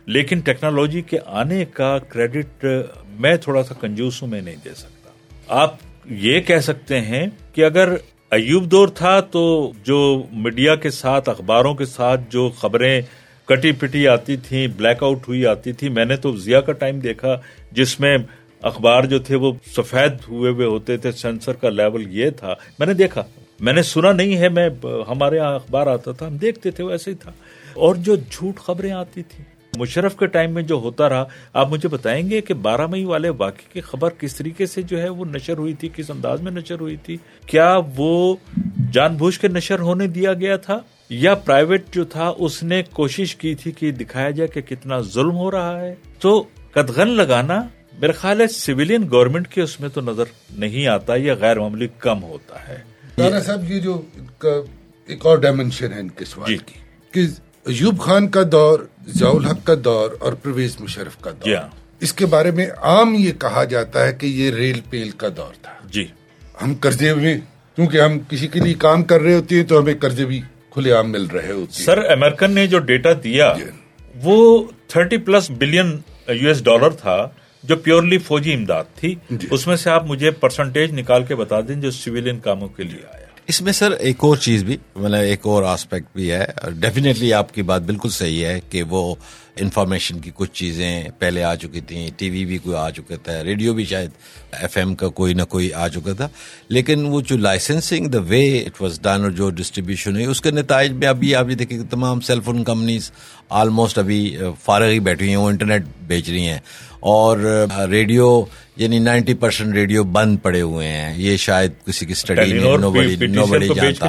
لیکن ٹیکنالوجی کے آنے کا کریڈٹ میں تھوڑا سا کنجوس ہوں میں نہیں دے سکتا۔ آپ یہ کہہ سکتے ہیں کہ اگر ایوب دور تھا تو جو میڈیا کے ساتھ، اخباروں کے ساتھ جو خبریں کٹی پٹی آتی تھیں بلیک آؤٹ ہوئی آتی تھی میں نے تو ضیاء کا ٹائم دیکھا جس میں اخبار جو تھے وہ سفید ہوئے ہوئے ہوتے تھے، سینسر کا لیول یہ تھا۔ میں نے دیکھا۔ میں نے سنا نہیں ہے، میں ہمارے یہاں اخبار آتا تھا، ہم دیکھتے تھے، وہ ایسے ہی تھا۔ اور جو جھوٹ خبریں آتی تھیں مشرف کے ٹائم میں جو ہوتا رہا آپ مجھے بتائیں گے کہ بارہ مئی والے واقعے کی خبر کس طریقے سے جو ہے وہ نشر ہوئی تھی کس انداز میں نشر ہوئی تھی؟ کیا وہ جان بوجھ کے نشر ہونے دیا گیا تھا؟ یا پرائیویٹ جو تھا اس نے کوشش کی تھی کہ دکھایا جائے کہ کتنا ظلم ہو رہا ہے؟ تو قدغن لگانا میرا خیال ہے سویلین گورنمنٹ کے اس میں تو نظر نہیں آتا یا غیر معمولی کم ہوتا ہے۔ صاحب یہ جو ایک اور ڈائمنشن ہے ان کے سوال جی۔ کی کہ ایوب خان کا دور ضیاء کا دور اور پرویز مشرف کا دور۔ Yeah. اس کے بارے میں عام یہ کہا جاتا ہے کہ یہ ریل پیل کا دور تھا۔ جی۔ ہم قرضے میں کیونکہ ہم کسی کے لیے کام کر رہے ہوتے ہیں تو ہمیں قرضے بھی کھلے عام مل رہے ہوتے ہیں۔ سر امریکن نے جو ڈیٹا دیا yeah. وہ 30 plus billion U S dollar تھا جو پیورلی فوجی امداد تھی۔ جی۔ اس میں سے آپ مجھے پرسنٹیج نکال کے بتا دیں جو سویلین کاموں کے لیے آیا۔ اس میں سر ایک اور چیز بھی مطلب ایک اور آسپیکٹ بھی ہے ڈیفینیٹلی آپ کی بات بالکل صحیح ہے کہ وہ انفارمیشن کی کچھ چیزیں پہلے آ چکی تھیں ٹی وی بھی کوئی آ چکا تھا ریڈیو بھی شاید ایف ایم کا کوئی نہ کوئی آ چکا تھا، لیکن وہ جو licensing the way it was done اور جو ڈسٹریبیوشن ہوئی، اس کے نتائج میں ابھی آپ یہ دیکھیں کہ تمام سیل فون کمپنیز آلموسٹ ابھی فارغ ہی بیٹھی ہیں، وہ انٹرنیٹ بیچ رہی ہیں، اور ریڈیو یعنی نائنٹی پرسینٹ ریڈیو بند پڑے ہوئے ہیں۔ یہ شاید کسی کی اسٹڈی میں نو بڑی جانتا۔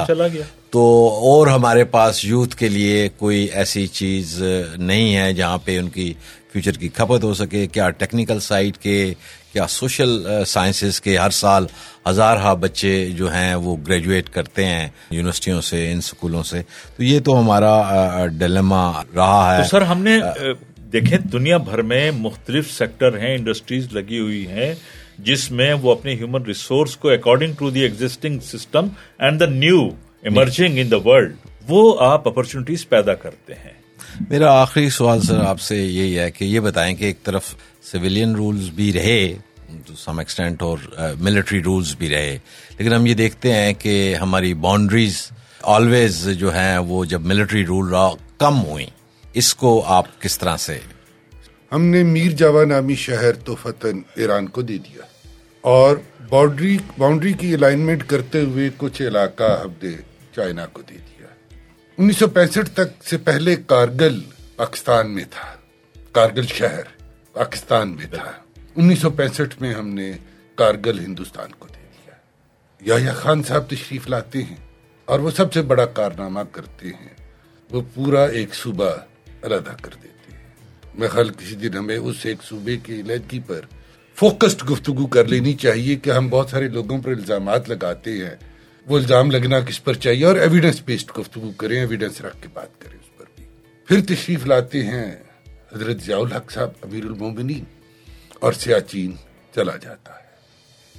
تو اور ہمارے پاس یوتھ کے لیے کوئی ایسی چیز نہیں ہے جہاں پہ ان کی فیوچر کی کھپت ہو سکے۔ کیا ٹیکنیکل سائٹ کے کیا سوشل سائنسز uh, کے ہر سال ہزارہ بچے جو ہیں وہ گریجویٹ کرتے ہیں یونیورسٹیوں سے ان سکولوں سے۔ تو یہ تو ہمارا uh, ڈیلما رہا ہے۔ سر ہم نے uh, دیکھیں، دنیا بھر میں مختلف سیکٹر ہیں انڈسٹریز لگی ہوئی ہیں، جس میں وہ اپنے ہیومن ریسورس کو according to the existing system and the new emerging in the world وہ آپ اپرچونیٹیز پیدا کرتے ہیں۔ میرا آخری سوال سر آپ سے یہی ہے کہ یہ بتائیں کہ ایک طرف سویلین رولز بھی رہے ٹو سم ایکسٹینٹ اور uh, ملٹری رولز بھی رہے، لیکن ہم یہ دیکھتے ہیں کہ ہماری باؤنڈریز آلویز جو ہیں، وہ جب ملٹری رول کم ہوئیں۔ اس کو آپ کس طرح سے ہم نے میر جاوا نامی شہر تو فتن ایران کو دے دیا اور باؤنڈری باؤنڈری کی الائنمنٹ کرتے ہوئے کچھ علاقہ ہم نے چائنا کو دے دیا۔ انیس سو پینسٹھ تک سے پہلے کارگل پاکستان میں تھا۔ کارگل شہر پاکستان میں تھا۔ انیس سو پینسٹھ میں ہم نے کارگل ہندوستان کو دے دیا۔ یا خان صاحب تشریف لاتے ہیں اور وہ سب سے بڑا کارنامہ کرتے ہیں۔ وہ پورا ایک صوبہ علیحدہ کر دیتے ہیں۔ میں خیال کسی دن ہمیں اس ایک صوبے کی علیحدگی پر فوکسڈ گفتگو کر لینی چاہیے کہ ہم بہت سارے لوگوں پر الزامات لگاتے ہیں۔ وہ الزام لگنا کس پر چاہیے اور ایویڈنس بیسڈ گفتگو کریں ایویڈنس رکھ کے بات کریں اس پر بھی۔ پھر تشریف لاتے ہیں۔ حضرت ضیاء الحق صاحب، امیر المومنین اور سیاچین چلا جاتا ہے۔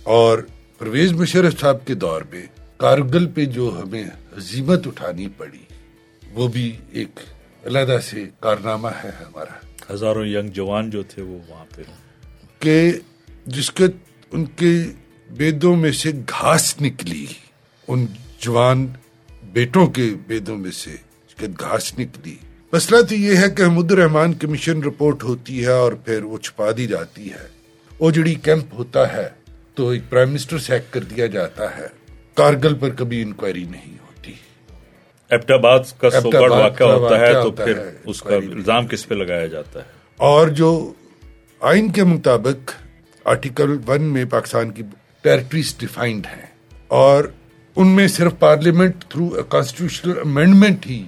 اور پرویز مشرف صاحب کے دور میں کارگل پہ جو ہمیں عظیمت اٹھانی پڑی، وہ بھی ایک علیحدہ سے کارنامہ ہے ہمارا۔ ہزاروں ینگ جوان جو تھے وہ وہاں پہ کہ جس کے ان کے بیدوں میں سے گھاس نکلی ان جوان بیٹوں کے بیدوں میں سے جس کے گھاس نکلی۔ مسئلہ تو یہ ہے کہ حمد الرحمان کمیشن رپورٹ ہوتی ہے اور پھر وہ چھپا دی جاتی ہے۔ وہ جڑی کیمپ ہوتا ہے تو ایک پرائم منسٹر سیک کر دیا جاتا ہے۔ کارگل پر کبھی انکوائری نہیں ہوتی ایبٹ آباد کا ایبٹ سو آباد واقعہ ہوتا ہے تو پھر اس کا الزام کس پہ لگایا جاتا ہے؟ اور جو آئین کے مطابق آرٹیکل ون میں پاکستان کی ٹیریٹریز ڈیفائنڈ ہیں اور ان میں صرف پارلیمنٹ تھرو کانسٹیٹیوشنل امینڈمنٹ ہی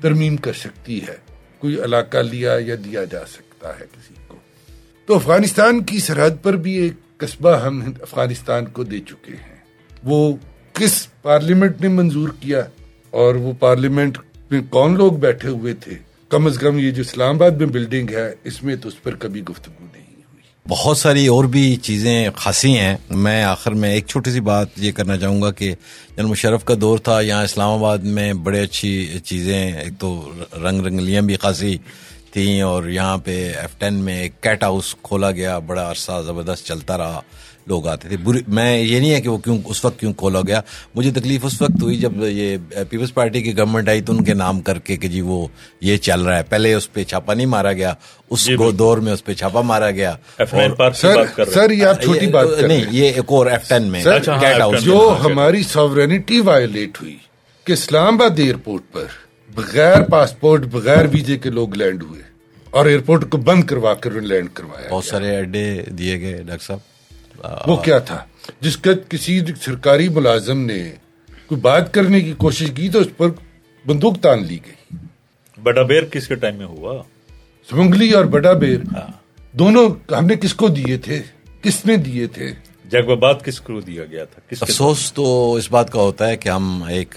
ترمیم کر سکتی ہے کوئی علاقہ لیا یا دیا جا سکتا ہے کسی کو۔ تو افغانستان کی سرحد پر بھی ایک قصبہ ہم افغانستان کو دے چکے ہیں۔ وہ کس پارلیمنٹ نے منظور کیا؟ اور وہ پارلیمنٹ میں کون لوگ بیٹھے ہوئے تھے؟ کم از کم یہ جو اسلام آباد میں بلڈنگ ہے، اس میں تو اس پر کبھی گفتگو نہیں ہوئی۔ بہت ساری اور بھی چیزیں خاصی ہیں۔ میں آخر میں ایک چھوٹی سی بات یہ کرنا چاہوں گا کہ جنرل مشرف کا دور تھا، یہاں اسلام آباد میں بڑے اچھی چیزیں، ایک تو رنگ رنگلیاں بھی خاصی تھیں اور یہاں پہ ایف ٹین میں ایک کیٹ ہاؤس کھولا گیا، بڑا عرصہ زبردست چلتا رہا۔ لوگ آتے تھے۔ بری میں یہ نہیں ہے کہ وہ کیوں اس وقت کیوں کھولا گیا۔ مجھے تکلیف اس وقت ہوئی جب یہ پیپلز پارٹی کی گورنمنٹ آئی تو ان کے نام کر کے کہ جی وہ یہ چل رہا ہے۔ پہلے اس پہ چھاپا نہیں مارا گیا۔ اس جی، کو دور میں اس پہ چھاپا مارا گیا۔ سر یہ آپ چھوٹی بات نہیں ہیں۔ یہ ایک اور ایف ٹین میں اچھا، ہاں، کیٹ ہاؤس F10 جو ہاں، ہماری ساورینٹی وائلیٹ ہوئی کہ اسلام آباد ایئرپورٹ پر بغیر پاسپورٹ بغیر ویزے کے لوگ لینڈ ہوئے اور ایئرپورٹ کو بند کروا کر لینڈ کروایا۔ بہت سارے اڈے دیے گئے ڈاکٹر صاحب۔ وہ کیا تھا؟ جس کا کسی سرکاری ملازم نے کوئی بات کرنے کی کوشش کی تو اس پر بندوق تان لی گئی۔ بڑا بیر کس کے ٹائم میں ہوا؟ سمنگلی اور بڑا بیر۔ دونوں ہم نے کس کو دیے تھے؟ کس نے دیے تھے؟ جگ بات کس کو دیا گیا تھا؟ افسوس تو اس بات کا ہوتا ہے کہ ہم ایک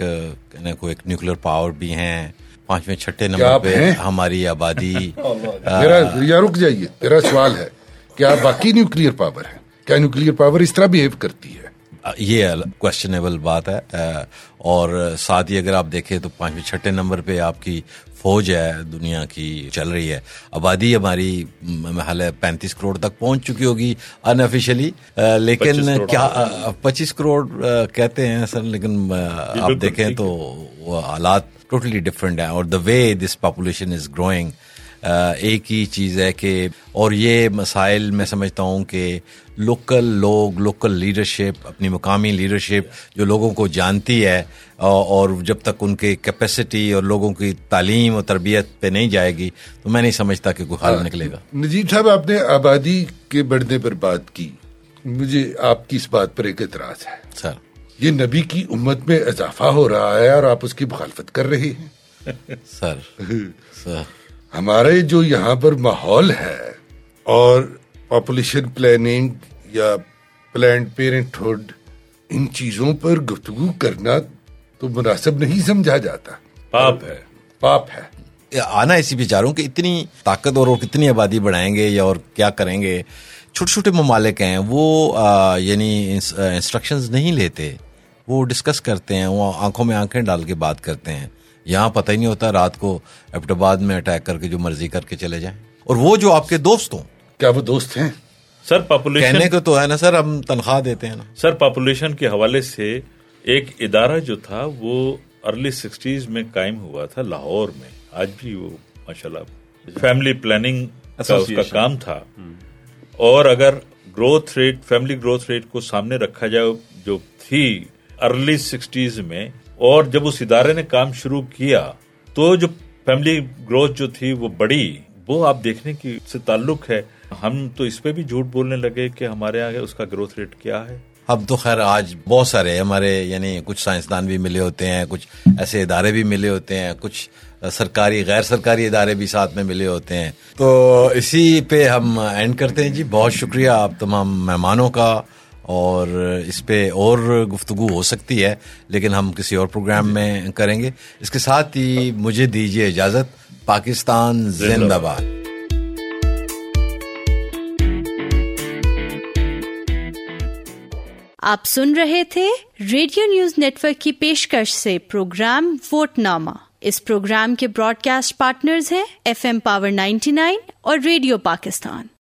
کہنے کو ایک نیوکلیر پاور بھی ہیں۔ پانچویں چھٹے نمبر آپ پہ ہیں؟ ہماری آبادی *laughs* میرا یا رک جائیے۔ میرا سوال ہے کیا باقی نیوکلیر پاور ہے کیا نیوکلیر پاور اس طرح بہیو کرتی ہے۔ یہ کوشچنیبل بات ہے۔ اور ساتھ ہی اگر آپ دیکھیں تو پانچویں چھٹے نمبر پہ آپ کی فوج ہے دنیا کی چل رہی ہے۔ آبادی ہماری محل ہے پینتیس کروڑ تک پہنچ چکی ہوگی ان آفیشلی لیکن 25 کروڑ۔ کیا پچیس کروڑ کہتے ہیں سر لیکن آپ دیکھیں تو حالات ٹوٹلی ڈفرینٹ ہیں۔ اور دا وے دس پاپولیشن از گروئنگ ایک ہی چیز ہے کہ اور یہ مسائل میں سمجھتا ہوں کہ لوکل لوگ لوکل لیڈرشپ اپنی مقامی لیڈرشپ جو لوگوں کو جانتی ہے اور جب تک ان کی کیپیسٹی اور لوگوں کی تعلیم اور تربیت پہ نہیں جائے گی تو میں نہیں سمجھتا کہ کوئی حل نکلے گا۔ نجیب صاحب آپ نے آبادی کے بڑھنے پر بات کی۔ مجھے آپ کی اس بات پر ایک اعتراض ہے۔ سر۔ یہ نبی کی امت میں اضافہ ہو رہا ہے اور آپ اس کی مخالفت کر رہے ہیں۔ سر۔ *laughs* سر۔ ہمارے جو یہاں پر ماحول ہے اور پاپولیشن پلاننگ یا پلانڈ پیرنٹ ہوڈ ان چیزوں پر گفتگو کرنا تو مناسب نہیں سمجھا جاتا۔ پاپ ہے۔ پاپ ہے۔ آنا اسی بیچاروں کہ اتنی طاقت اور کتنی آبادی بڑھائیں گے یا اور کیا کریں گے۔ چھوٹے چھوٹے ممالک ہیں وہ آ, یعنی انسٹرکشنز نہیں لیتے۔ وہ ڈسکس کرتے ہیں وہ آنکھوں میں آنکھیں ڈال کے بات کرتے ہیں۔ یہاں پتہ ہی نہیں ہوتا رات کو ایبٹ آباد میں اٹیک کر کے جو مرضی کر کے چلے جائیں۔ اور وہ جو آپ کے دوست ہوں۔ کیا وہ دوست ہیں؟ سر پاپولیشن کہنے کو تو ہے نا سر ہم تنخواہ دیتے ہیں نا۔ سر پاپولیشن کے حوالے سے ایک ادارہ جو تھا وہ ارلی سکسٹیز میں قائم ہوا تھا لاہور میں۔ آج بھی وہ ماشاء اللہ فیملی پلاننگ کا اس کا Association. کام تھا۔ اور اگر growth rate family growth rate کو سامنے رکھا جائے جو تھی ارلی سکسٹیز میں اور جب اس ادارے نے کام شروع کیا تو جو فیملی گروتھ جو تھی وہ بڑی، وہ آپ دیکھنے کی سے تعلق ہے۔ ہم تو اس پہ بھی جھوٹ بولنے لگے کہ ہمارے یہاں اس کا گروتھ ریٹ کیا ہے۔ اب تو خیر آج بہت سارے ہمارے یعنی کچھ سائنسدان بھی ملے ہوتے ہیں، کچھ ایسے ادارے بھی ملے ہوتے ہیں، کچھ سرکاری، غیر سرکاری ادارے بھی ساتھ میں ملے ہوتے ہیں۔ تو اسی پہ ہم اینڈ کرتے ہیں۔ جی بہت شکریہ آپ تمام مہمانوں کا۔ اور اس پہ اور گفتگو ہو سکتی ہے، لیکن ہم کسی اور پروگرام میں کریں گے۔ اس کے ساتھ ہی مجھے دیجیے اجازت، پاکستان زندہ باد۔ آپ سن رہے تھے ریڈیو نیوز نیٹ ورک کی پیشکش سے پروگرام ووٹ نامہ اس پروگرام کے براڈ کاسٹ پارٹنرز ہیں F M power ninety nine اور ریڈیو پاکستان۔